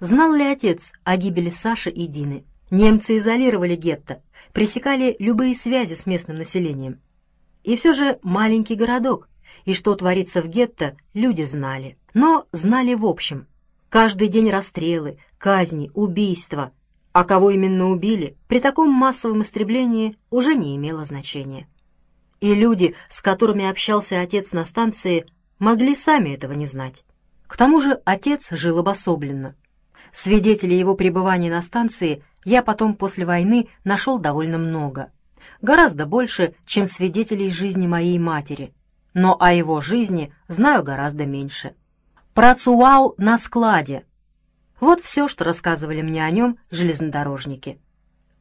Знал ли отец о гибели Саши и Дины? Немцы изолировали гетто, пресекали любые связи с местным населением. И все же маленький городок, и что творится в гетто, люди знали. Но знали в общем. Каждый день расстрелы, казни, убийства. А кого именно убили, при таком массовом истреблении уже не имело значения. И люди, с которыми общался отец на станции, могли сами этого не знать. К тому же отец жил обособленно. Свидетелей его пребывания на станции я потом после войны нашел довольно много. Гораздо больше, чем свидетелей жизни моей матери. Но о его жизни знаю гораздо меньше. Працуал на складе. Вот все, что рассказывали мне о нем железнодорожники.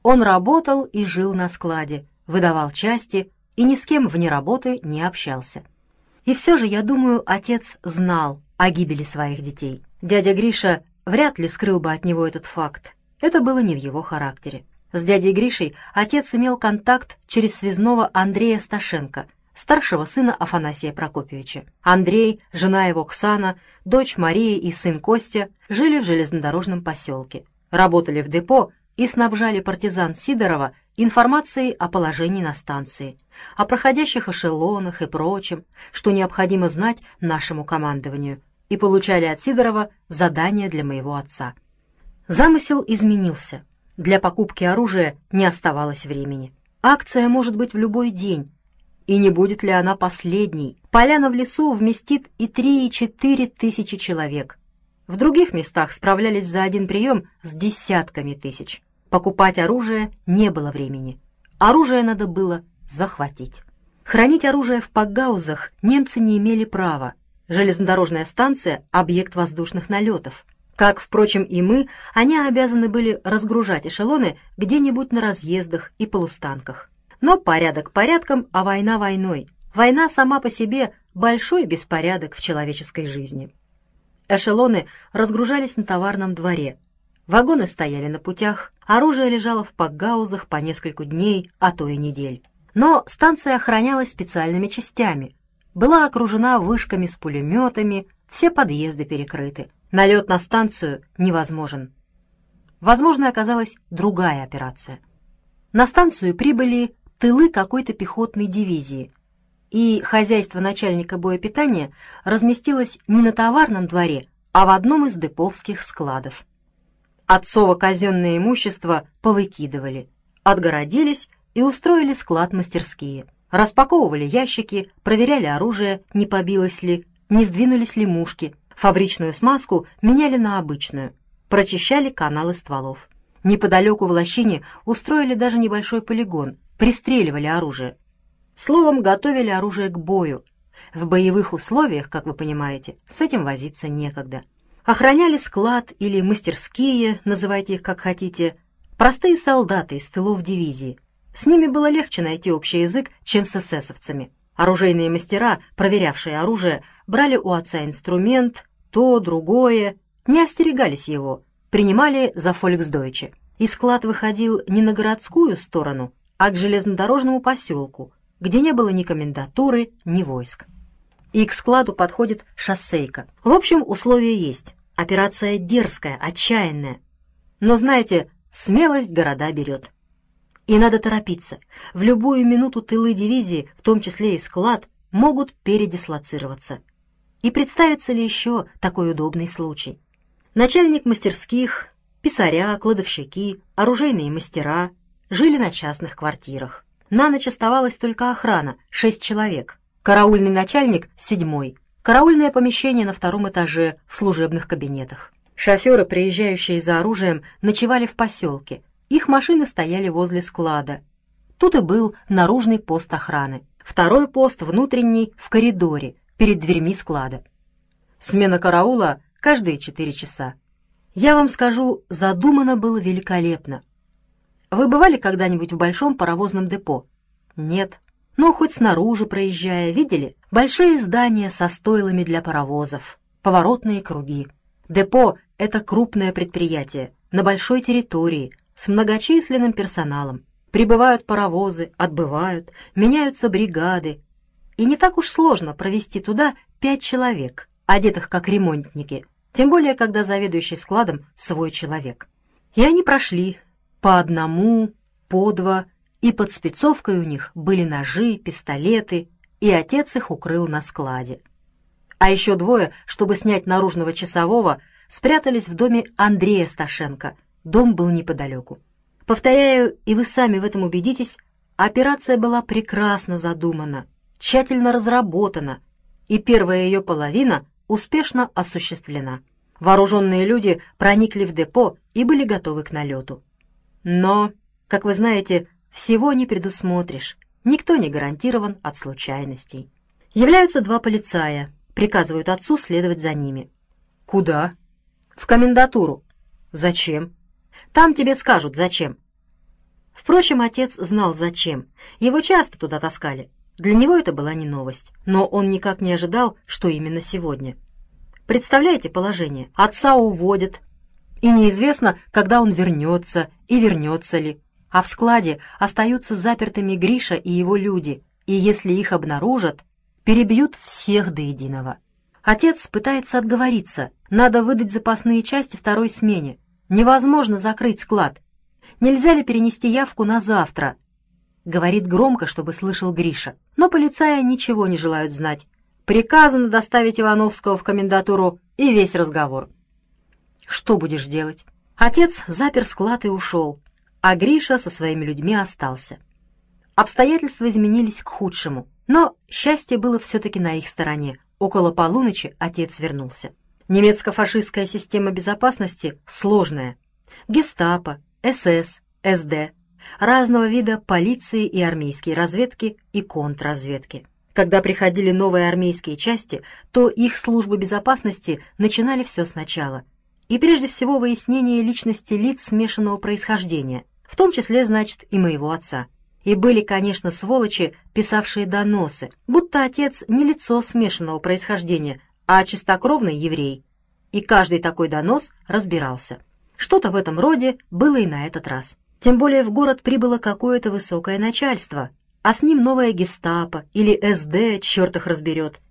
Он работал и жил на складе, выдавал части и ни с кем вне работы не общался. И все же, я думаю, отец знал о гибели своих детей. Дядя Гриша вряд ли скрыл бы от него этот факт. Это было не в его характере. С дядей Гришей отец имел контакт через связного Андрея Сташенко, старшего сына Афанасия Прокопьевича. Андрей, жена его Ксана, дочь Мария и сын Костя жили в железнодорожном поселке, работали в депо и снабжали партизан Сидорова информацией о положении на станции, о проходящих эшелонах и прочем, что необходимо знать нашему командованию, и получали от Сидорова задания для моего отца. Замысел изменился. Для покупки оружия не оставалось времени. Акция может быть в любой день. И не будет ли она последней? Поляна в лесу вместит и три, и четыре тысячи человек. В других местах справлялись за один прием с десятками тысяч. Покупать оружие не было времени. Оружие надо было захватить. Хранить оружие в пакгаузах немцы не имели права. Железнодорожная станция — объект воздушных налетов. Как, впрочем, и мы, они обязаны были разгружать эшелоны где-нибудь на разъездах и полустанках. Но порядок порядком, а война войной. Война сама по себе — большой беспорядок в человеческой жизни. Эшелоны разгружались на товарном дворе. Вагоны стояли на путях, оружие лежало в пакгаузах по несколько дней, а то и недель. Но станция охранялась специальными частями, была окружена вышками с пулеметами, все подъезды перекрыты. Налет на станцию невозможен. Возможно, оказалась другая операция. На станцию прибыли тылы какой-то пехотной дивизии, и хозяйство начальника боепитания разместилось не на товарном дворе, а в одном из деповских складов. Отцово казенное имущество повыкидывали, отгородились и устроили склад-мастерские. Распаковывали ящики, проверяли оружие, не побилось ли, не сдвинулись ли мушки. Фабричную смазку меняли на обычную. Прочищали каналы стволов. Неподалеку в лощине устроили даже небольшой полигон, пристреливали оружие. Словом, готовили оружие к бою. В боевых условиях, как вы понимаете, с этим возиться некогда. Охраняли склад или мастерские, называйте их как хотите, простые солдаты из тылов дивизии, с ними было легче найти общий язык, чем с эсэсовцами. Оружейные мастера, проверявшие оружие, брали у отца инструмент, то, другое, не остерегались его, принимали за фольксдойче. И склад выходил не на городскую сторону, а к железнодорожному поселку, где не было ни комендатуры, ни войск. И к складу подходит шоссейка. В общем, условия есть. Операция дерзкая, отчаянная. Но, знаете, смелость города берет. И надо торопиться. В любую минуту тылы дивизии, в том числе и склад, могут передислоцироваться. И представится ли еще такой удобный случай? Начальник мастерских, писаря, кладовщики, оружейные мастера жили на частных квартирах. На ночь оставалась только охрана, шесть человек. Караульный начальник — седьмой. Караульное помещение на втором этаже в служебных кабинетах. Шоферы, приезжающие за оружием, ночевали в поселке, их машины стояли возле склада. Тут и был наружный пост охраны. Второй пост внутренний в коридоре, перед дверьми склада. Смена караула каждые четыре часа. Я вам скажу, задумано было великолепно. Вы бывали когда-нибудь в большом паровозном депо? Нет. Но хоть снаружи проезжая, видели? Большие здания со стойлами для паровозов, поворотные круги. Депо — это крупное предприятие, на большой территории, с многочисленным персоналом. Прибывают паровозы, отбывают, меняются бригады. И не так уж сложно провести туда пять человек, одетых как ремонтники, тем более, когда заведующий складом свой человек. И они прошли по одному, по два, и под спецовкой у них были ножи, пистолеты, и отец их укрыл на складе. А еще двое, чтобы снять наружного часового, спрятались в доме Андрея Сташенко. Дом был неподалеку. Повторяю, и вы сами в этом убедитесь, операция была прекрасно задумана, тщательно разработана, и первая ее половина успешно осуществлена. Вооруженные люди проникли в депо и были готовы к налету. Но, как вы знаете, всего не предусмотришь, никто не гарантирован от случайностей. Являются два полицая, приказывают отцу следовать за ними. «Куда?» «В комендатуру». «Зачем?» «Там тебе скажут, зачем». Впрочем, отец знал, зачем. Его часто туда таскали. Для него это была не новость, но он никак не ожидал, что именно сегодня. Представляете положение? Отца уводят, и неизвестно, когда он вернется и вернется ли. А в складе остаются запертыми Гриша и его люди, и если их обнаружат, перебьют всех до единого. Отец пытается отговориться, надо выдать запасные части второй смене. Невозможно закрыть склад. Нельзя ли перенести явку на завтра? Говорит громко, чтобы слышал Гриша. Но полицаи ничего не желают знать. Приказано доставить Ивановского в комендатуру и весь разговор. Что будешь делать? Отец запер склад и ушел, а Гриша со своими людьми остался. Обстоятельства изменились к худшему, но счастье было все-таки на их стороне. Около полуночи отец вернулся. Немецко-фашистская система безопасности сложная. Гестапо, СС, СД, разного вида полиции и армейские разведки и контрразведки. Когда приходили новые армейские части, то их службы безопасности начинали все сначала. И прежде всего выяснение личности лиц смешанного происхождения, в том числе, значит, и моего отца. И были, конечно, сволочи, писавшие доносы, будто отец не лицо смешанного происхождения, а чистокровный еврей. И каждый такой донос разбирался. Что-то в этом роде было и на этот раз. Тем более в город прибыло какое-то высокое начальство, а с ним новая гестапо или СД, черт их разберет.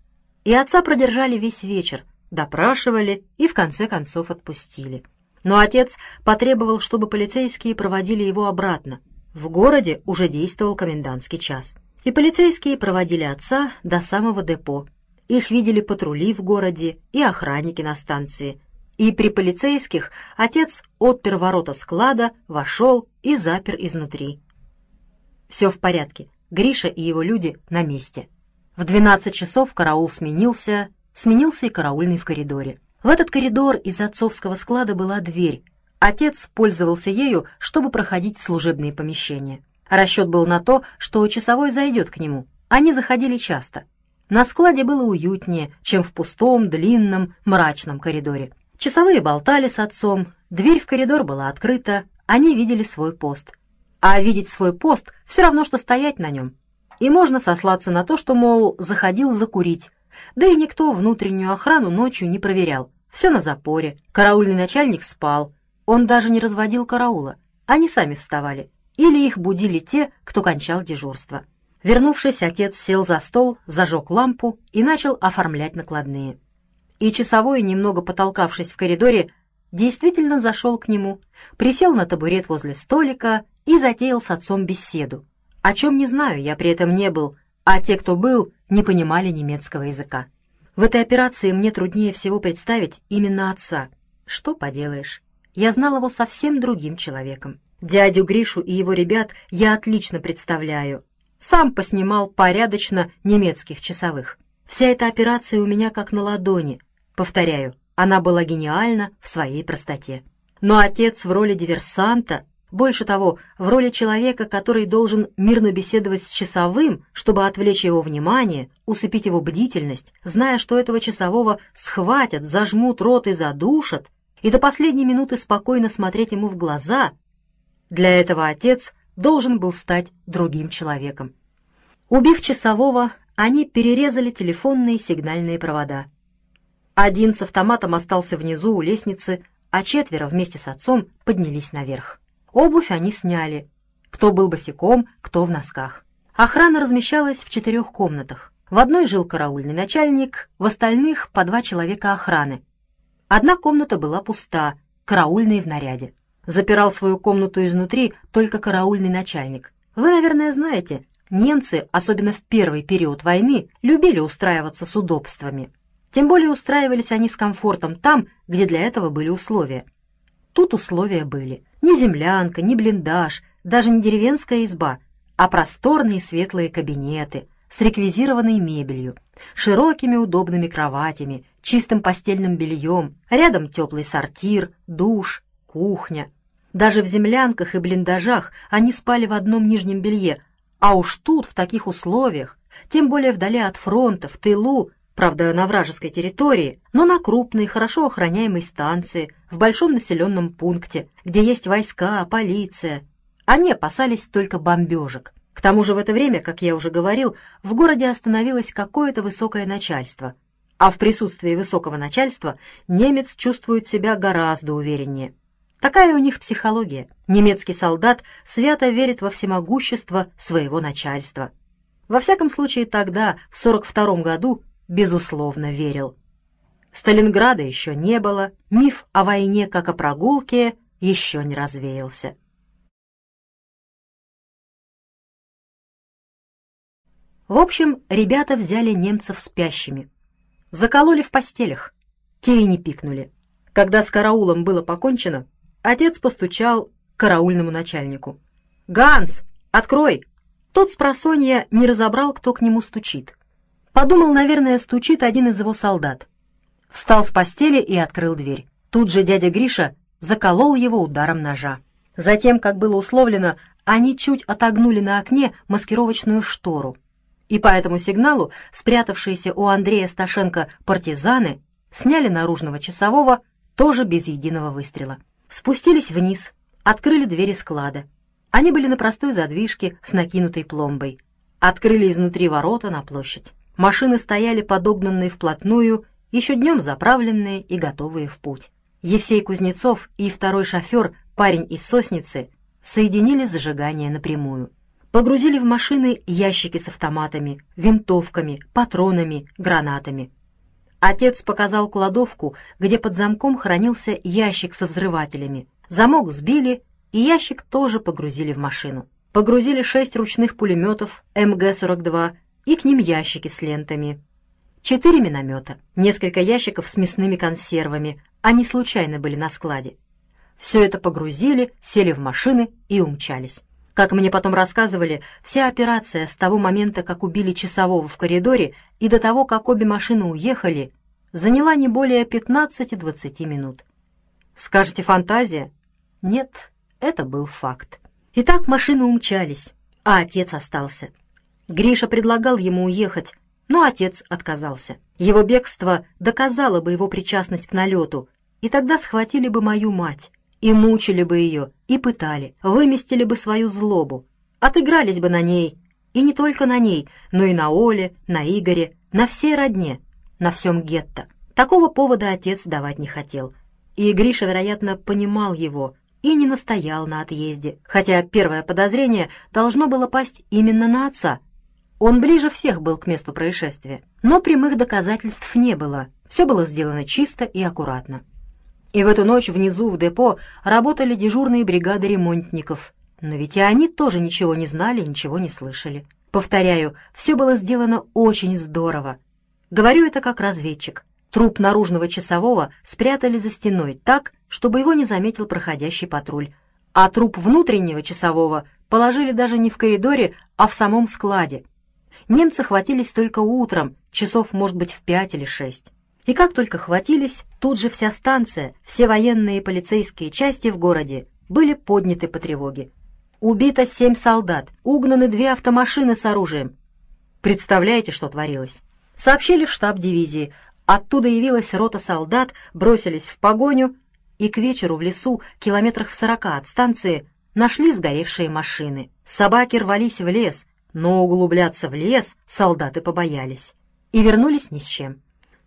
И отца продержали весь вечер, допрашивали и в конце концов отпустили. Но отец потребовал, чтобы полицейские проводили его обратно. В городе уже действовал комендантский час. И полицейские проводили отца до самого депо. Их видели патрули в городе и охранники на станции, и при полицейских отец отпер ворота склада, вошел и запер изнутри. Все в порядке. Гриша и его люди на месте. В 12 часов караул сменился, сменился и караульный в коридоре. В этот коридор из отцовского склада была дверь. Отец пользовался ею, чтобы проходить в служебные помещения. Расчет был на то, что часовой зайдет к нему. Они заходили часто. На складе было уютнее, чем в пустом, длинном, мрачном коридоре. Часовые болтали с отцом, дверь в коридор была открыта, они видели свой пост. А видеть свой пост все равно, что стоять на нем. И можно сослаться на то, что, мол, заходил закурить. Да и никто внутреннюю охрану ночью не проверял. Все на запоре. Караульный начальник спал. Он даже не разводил караула. Они сами вставали. Или их будили те, кто кончал дежурство. Вернувшись, отец сел за стол, зажег лампу и начал оформлять накладные и часовой, немного потолкавшись в коридоре, действительно зашел к нему, присел на табурет возле столика и затеял с отцом беседу. О чем не знаю, я при этом не был, а те, кто был, не понимали немецкого языка. В этой операции мне труднее всего представить именно отца. Что поделаешь, я знал его совсем другим человеком. Дядю Гришу и его ребят я отлично представляю. Сам поснимал порядочно немецких часовых. Вся эта операция у меня как на ладони. Повторяю, она была гениальна в своей простоте. Но отец в роли диверсанта, больше того, в роли человека, который должен мирно беседовать с часовым, чтобы отвлечь его внимание, усыпить его бдительность, зная, что этого часового схватят, зажмут рот и задушат, и до последней минуты спокойно смотреть ему в глаза, для этого отец должен был стать другим человеком. Убив часового, они перерезали телефонные сигнальные провода. Один с автоматом остался внизу у лестницы, а четверо вместе с отцом поднялись наверх. Обувь они сняли. Кто был босиком, кто в носках. Охрана размещалась в четырех комнатах. В одной жил караульный начальник, в остальных по два человека охраны. Одна комната была пуста, караульный в наряде. Запирал свою комнату изнутри только караульный начальник. Вы, наверное, знаете, немцы, особенно в первый период войны, любили устраиваться с удобствами. Тем более устраивались они с комфортом там, где для этого были условия. Тут условия были. Ни землянка, ни блиндаж, даже не деревенская изба, а просторные светлые кабинеты с реквизированной мебелью, широкими удобными кроватями, чистым постельным бельем, рядом теплый сортир, душ, кухня. Даже в землянках и блиндажах они спали в одном нижнем белье, а уж тут, в таких условиях, тем более вдали от фронта, в тылу, правда, на вражеской территории, но на крупной, хорошо охраняемой станции, в большом населенном пункте, где есть войска, полиция. Они опасались только бомбежек. К тому же в это время, как я уже говорил, в городе остановилось какое-то высокое начальство, а в присутствии высокого начальства немец чувствует себя гораздо увереннее. Такая у них психология. Немецкий солдат свято верит во всемогущество своего начальства. Во всяком случае, тогда, в 42 году, безусловно, верил. Сталинграда еще не было, миф о войне как о прогулке еще не развеялся. В общем, ребята взяли немцев спящими. Закололи в постелях. Те и не пикнули. Когда с караулом было покончено, отец постучал к караульному начальнику. «Ганс, открой!» Тот с просонья не разобрал, кто к нему стучит. Подумал, наверное, стучит один из его солдат. Встал с постели и открыл дверь. Тут же дядя Гриша заколол его ударом ножа. Затем, как было условлено, они чуть отогнули на окне маскировочную штору и по этому сигналу спрятавшиеся у Андрея Сташенко партизаны сняли наружного часового тоже без единого выстрела. Спустились вниз, открыли двери склада. Они были на простой задвижке с накинутой пломбой. Открыли изнутри ворота на площадь. Машины стояли подогнанные вплотную, еще днем заправленные и готовые в путь. Евсей Кузнецов и второй шофер, парень из Сосницы, соединили зажигание напрямую. Погрузили в машины ящики с автоматами, винтовками, патронами, гранатами. Отец показал кладовку, где под замком хранился ящик со взрывателями. Замок сбили, и ящик тоже погрузили в машину. Погрузили шесть ручных пулеметов МГ-42 и к ним ящики с лентами. Четыре миномета, несколько ящиков с мясными консервами, они случайно были на складе. Все это погрузили, сели в машины и умчались. Как мне потом рассказывали, вся операция с того момента, как убили часового в коридоре, и до того, как обе машины уехали, заняла не более 15-20 минут. Скажете, фантазия? Нет, это был факт. Итак, машины умчались, а отец остался. Гриша предлагал ему уехать, но отец отказался. Его бегство доказало бы его причастность к налету, и тогда схватили бы мою мать и мучили бы ее, и пытали, выместили бы свою злобу, отыгрались бы на ней, и не только на ней, но и на Оле, на Игоре, на всей родне, на всем гетто. Такого повода отец давать не хотел. И Гриша, вероятно, понимал его и не настоял на отъезде, хотя первое подозрение должно было пасть именно на отца. Он ближе всех был к месту происшествия, но прямых доказательств не было, все было сделано чисто и аккуратно. И в эту ночь внизу в депо работали дежурные бригады ремонтников. Но ведь и они тоже ничего не знали, ничего не слышали. Повторяю, все было сделано очень здорово. Говорю это как разведчик. Труп наружного часового спрятали за стеной так, чтобы его не заметил проходящий патруль. А труп внутреннего часового положили даже не в коридоре, а в самом складе. Немцы хватились только утром, часов, может быть, в пять или шесть. И как только хватились, тут же вся станция, все военные и полицейские части в городе были подняты по тревоге. Убито семь солдат, угнаны две автомашины с оружием. Представляете, что творилось? Сообщили в штаб дивизии. Оттуда явилась рота солдат, бросились в погоню, и к вечеру в лесу, километрах в сорока от станции, нашли сгоревшие машины. Собаки рвались в лес, но углубляться в лес солдаты побоялись. И вернулись ни с чем.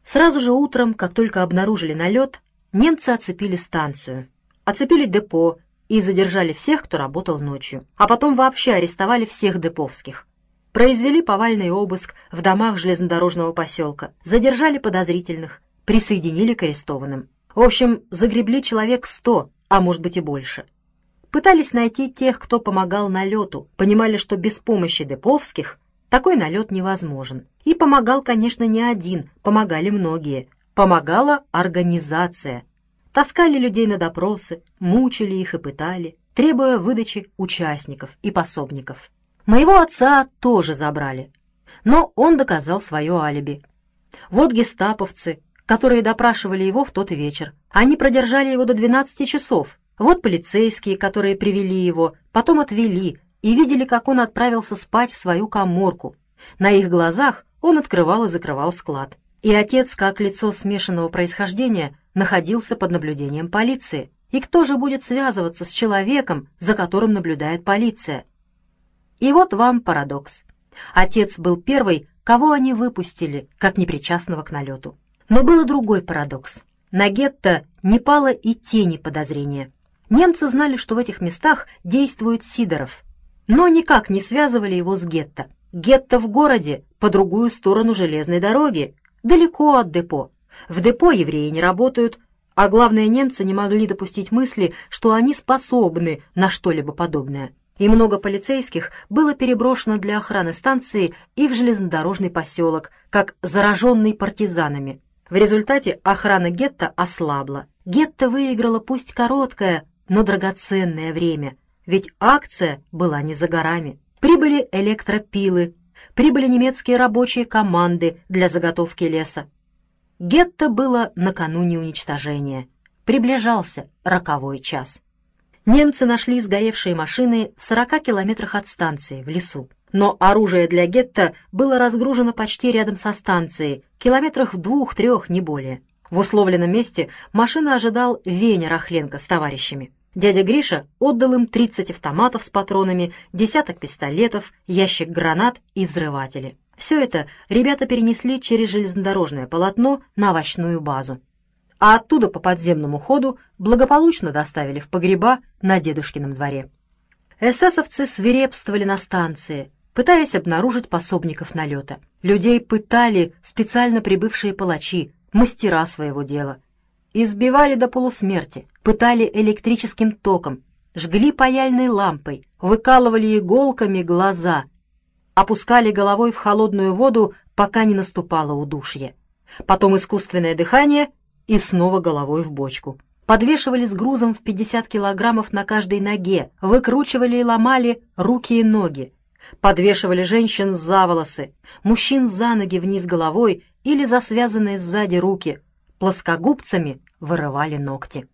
Сразу же утром, как только обнаружили налет, немцы оцепили станцию, оцепили депо и задержали всех, кто работал ночью, а потом вообще арестовали всех деповских. Произвели повальный обыск в домах железнодорожного поселка, задержали подозрительных, присоединили к арестованным. В общем, загребли человек сто, а может быть и больше. Пытались найти тех, кто помогал налету, понимали, что без помощи Деповских такой налет невозможен. И помогал, конечно, не один, помогали многие. Помогала организация. Таскали людей на допросы, мучили их и пытали, требуя выдачи участников и пособников. Моего отца тоже забрали, но он доказал свое алиби. Вот гестаповцы, которые допрашивали его в тот вечер. Они продержали его до 12 часов. Вот полицейские, которые привели его, потом отвели и видели, как он отправился спать в свою коморку. На их глазах он открывал и закрывал склад. И отец, как лицо смешанного происхождения, находился под наблюдением полиции. И кто же будет связываться с человеком, за которым наблюдает полиция? И вот вам парадокс. Отец был первый, кого они выпустили, как непричастного к налету. Но был и другой парадокс. На гетто не пало и тени подозрения. Немцы знали, что в этих местах действует Сидоров, но никак не связывали его с гетто. Гетто в городе, по другую сторону железной дороги, далеко от депо. В депо евреи не работают, а главное, немцы не могли допустить мысли, что они способны на что-либо подобное и много полицейских было переброшено для охраны станции и в железнодорожный поселок, как зараженный партизанами. В результате охрана гетто ослабла. Гетто выиграла пусть короткое, но драгоценное время, ведь акция была не за горами. Прибыли электропилы, прибыли немецкие рабочие команды для заготовки леса. Гетто было накануне уничтожения. Приближался роковой час. Немцы нашли сгоревшие машины в 40 километрах от станции, в лесу. Но оружие для гетто было разгружено почти рядом со станцией, километрах в двух-трех, не более. В условленном месте машина ожидал Веня Рахленко с товарищами. Дядя Гриша отдал им 30 автоматов с патронами, десяток пистолетов, ящик гранат и взрыватели. Все это ребята перенесли через железнодорожное полотно на овощную базу а оттуда по подземному ходу благополучно доставили в погреба на дедушкином дворе. Эсэсовцы свирепствовали на станции, пытаясь обнаружить пособников налета. Людей пытали специально прибывшие палачи, мастера своего дела. Избивали до полусмерти, пытали электрическим током, жгли паяльной лампой, выкалывали иголками глаза, опускали головой в холодную воду, пока не наступало удушье. Потом искусственное дыхание и снова головой в бочку. Подвешивали с грузом в 50 килограммов на каждой ноге, выкручивали и ломали руки и ноги, подвешивали женщин за волосы, мужчин за ноги вниз головой или за связанные сзади руки, плоскогубцами вырывали ногти.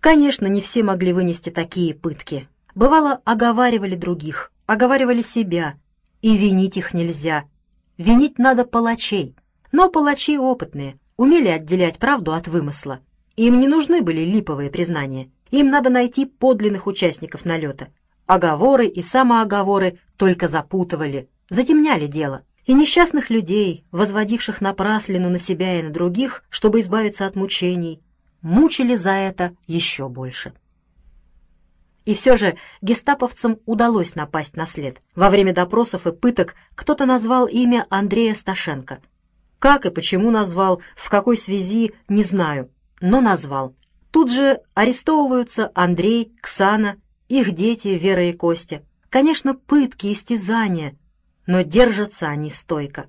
Конечно, не все могли вынести такие пытки. Бывало, оговаривали других, оговаривали себя, и винить их нельзя. Винить надо палачей, но палачи опытные, умели отделять правду от вымысла. Им не нужны были липовые признания. Им надо найти подлинных участников налета. Оговоры и самооговоры только запутывали, затемняли дело. И несчастных людей, возводивших напраслину на себя и на других, чтобы избавиться от мучений, мучили за это еще больше. И все же гестаповцам удалось напасть на след. Во время допросов и пыток кто-то назвал имя Андрея Сташенко — как и почему назвал, в какой связи, не знаю, но назвал. Тут же арестовываются Андрей, Ксана, их дети Вера и Костя. Конечно, пытки, истязания, но держатся они стойко.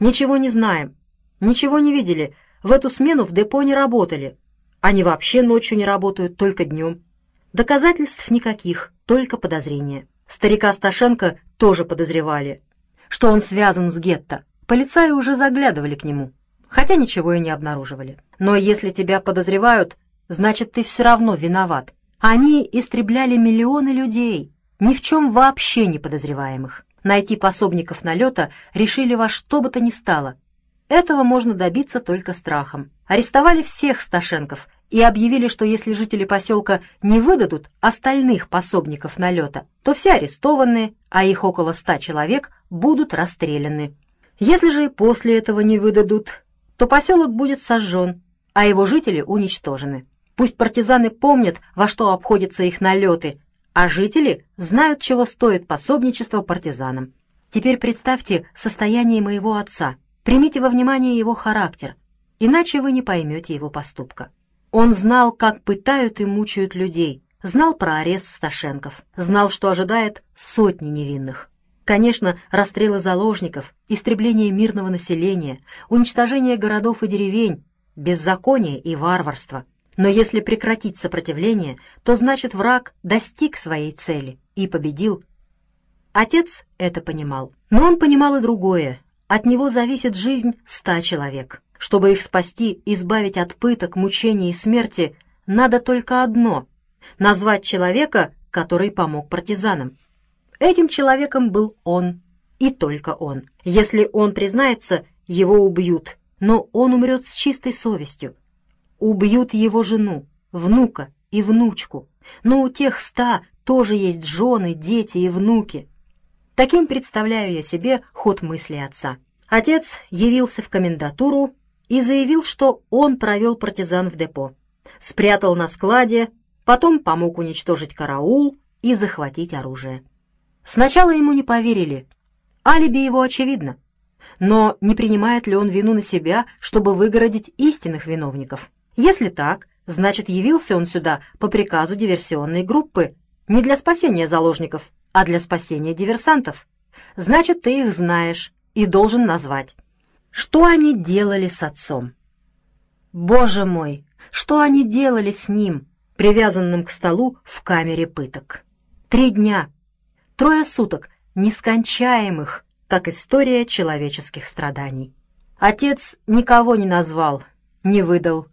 Ничего не знаем, ничего не видели, в эту смену в депо не работали. Они вообще ночью не работают, только днем. Доказательств никаких, только подозрения. Старика Сташенко тоже подозревали, что он связан с гетто. Полицаи уже заглядывали к нему, хотя ничего и не обнаруживали. Но если тебя подозревают, значит, ты все равно виноват. Они истребляли миллионы людей, ни в чем вообще не подозреваемых. Найти пособников налета решили во что бы то ни стало. Этого можно добиться только страхом. Арестовали всех Сташенков и объявили, что если жители поселка не выдадут остальных пособников налета, то все арестованные, а их около ста человек, будут расстреляны. Если же и после этого не выдадут, то поселок будет сожжен, а его жители уничтожены. Пусть партизаны помнят, во что обходятся их налеты, а жители знают, чего стоит пособничество партизанам. Теперь представьте состояние моего отца, примите во внимание его характер, иначе вы не поймете его поступка. Он знал, как пытают и мучают людей, знал про арест Сташенков, знал, что ожидает сотни невинных. Конечно, расстрелы заложников, истребление мирного населения, уничтожение городов и деревень, беззаконие и варварство. Но если прекратить сопротивление, то значит враг достиг своей цели и победил. Отец это понимал. Но он понимал и другое. От него зависит жизнь ста человек. Чтобы их спасти, избавить от пыток, мучений и смерти, надо только одно — назвать человека, который помог партизанам. Этим человеком был он, и только он. Если он признается, его убьют, но он умрет с чистой совестью. Убьют его жену, внука и внучку, но у тех ста тоже есть жены, дети и внуки. Таким представляю я себе ход мысли отца. Отец явился в комендатуру и заявил, что он провел партизан в депо, спрятал на складе, потом помог уничтожить караул и захватить оружие. Сначала ему не поверили. Алиби его очевидно. Но не принимает ли он вину на себя, чтобы выгородить истинных виновников? Если так, значит, явился он сюда по приказу диверсионной группы, не для спасения заложников, а для спасения диверсантов. Значит, ты их знаешь и должен назвать. Что они делали с отцом? Боже мой, что они делали с ним, привязанным к столу в камере пыток? Три дня, Трое суток, нескончаемых, как история человеческих страданий. Отец никого не назвал, не выдал,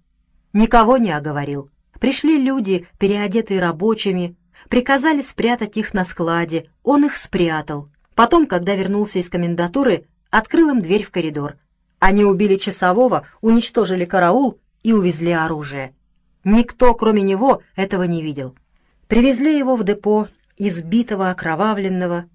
никого не оговорил. Пришли люди, переодетые рабочими, приказали спрятать их на складе, он их спрятал. Потом, когда вернулся из комендатуры, открыл им дверь в коридор. Они убили часового, уничтожили караул и увезли оружие. Никто, кроме него, этого не видел. Привезли его в депо, избитого, окровавленного.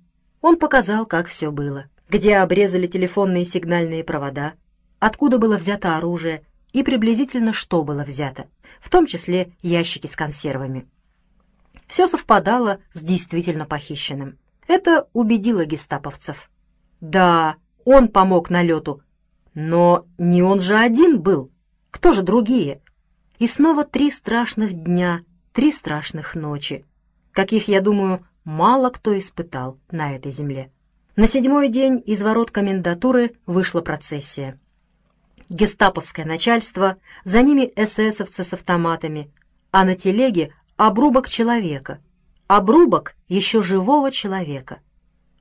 Он показал, как все было, где обрезали телефонные сигнальные провода, откуда было взято оружие и приблизительно что было взято, в том числе ящики с консервами. Все совпадало с действительно похищенным. Это убедило гестаповцев. Да, он помог налету, но не он же один был. Кто же другие? И снова три страшных дня, три страшных ночи каких, я думаю, мало кто испытал на этой земле. На седьмой день из ворот комендатуры вышла процессия. Гестаповское начальство, за ними эсэсовцы с автоматами, а на телеге обрубок человека. Обрубок еще живого человека.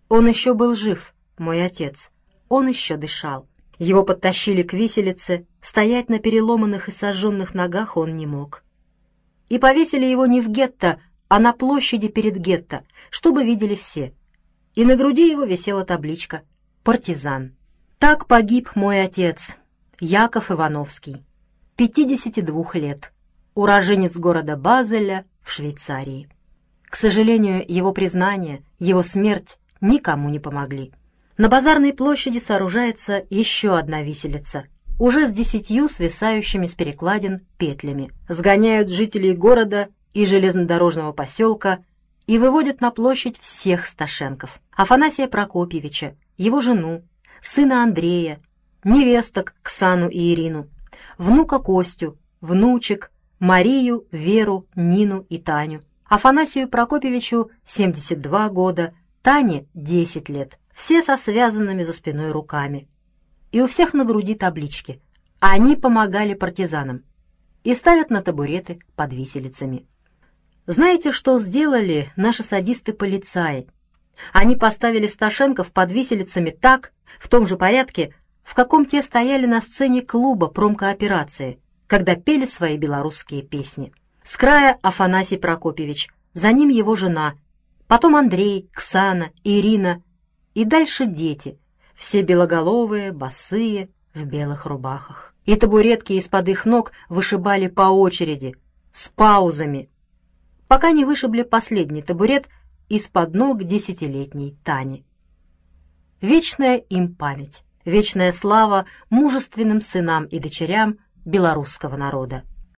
Он еще был жив, мой отец. Он еще дышал. Его подтащили к виселице, стоять на переломанных и сожженных ногах он не мог. И повесили его не в гетто, а на площади перед гетто, чтобы видели все. И на груди его висела табличка «Партизан». Так погиб мой отец, Яков Ивановский, 52 лет, уроженец города Базеля в Швейцарии. К сожалению, его признание, его смерть никому не помогли. На базарной площади сооружается еще одна виселица, уже с десятью свисающими с перекладин петлями. Сгоняют жителей города и железнодорожного поселка и выводят на площадь всех Сташенков. Афанасия Прокопьевича, его жену, сына Андрея, невесток Ксану и Ирину, внука Костю, внучек, Марию, Веру, Нину и Таню. Афанасию Прокопьевичу 72 года, Тане 10 лет, все со связанными за спиной руками. И у всех на груди таблички. Они помогали партизанам и ставят на табуреты под виселицами. Знаете, что сделали наши садисты-полицаи? Они поставили Сташенков под виселицами так, в том же порядке, в каком те стояли на сцене клуба промкооперации, когда пели свои белорусские песни. С края Афанасий Прокопьевич, за ним его жена, потом Андрей, Ксана, Ирина и дальше дети, все белоголовые, босые, в белых рубахах. И табуретки из-под их ног вышибали по очереди, с паузами, пока не вышибли последний табурет из-под ног десятилетней Тани. Вечная им память, вечная слава мужественным сынам и дочерям белорусского народа.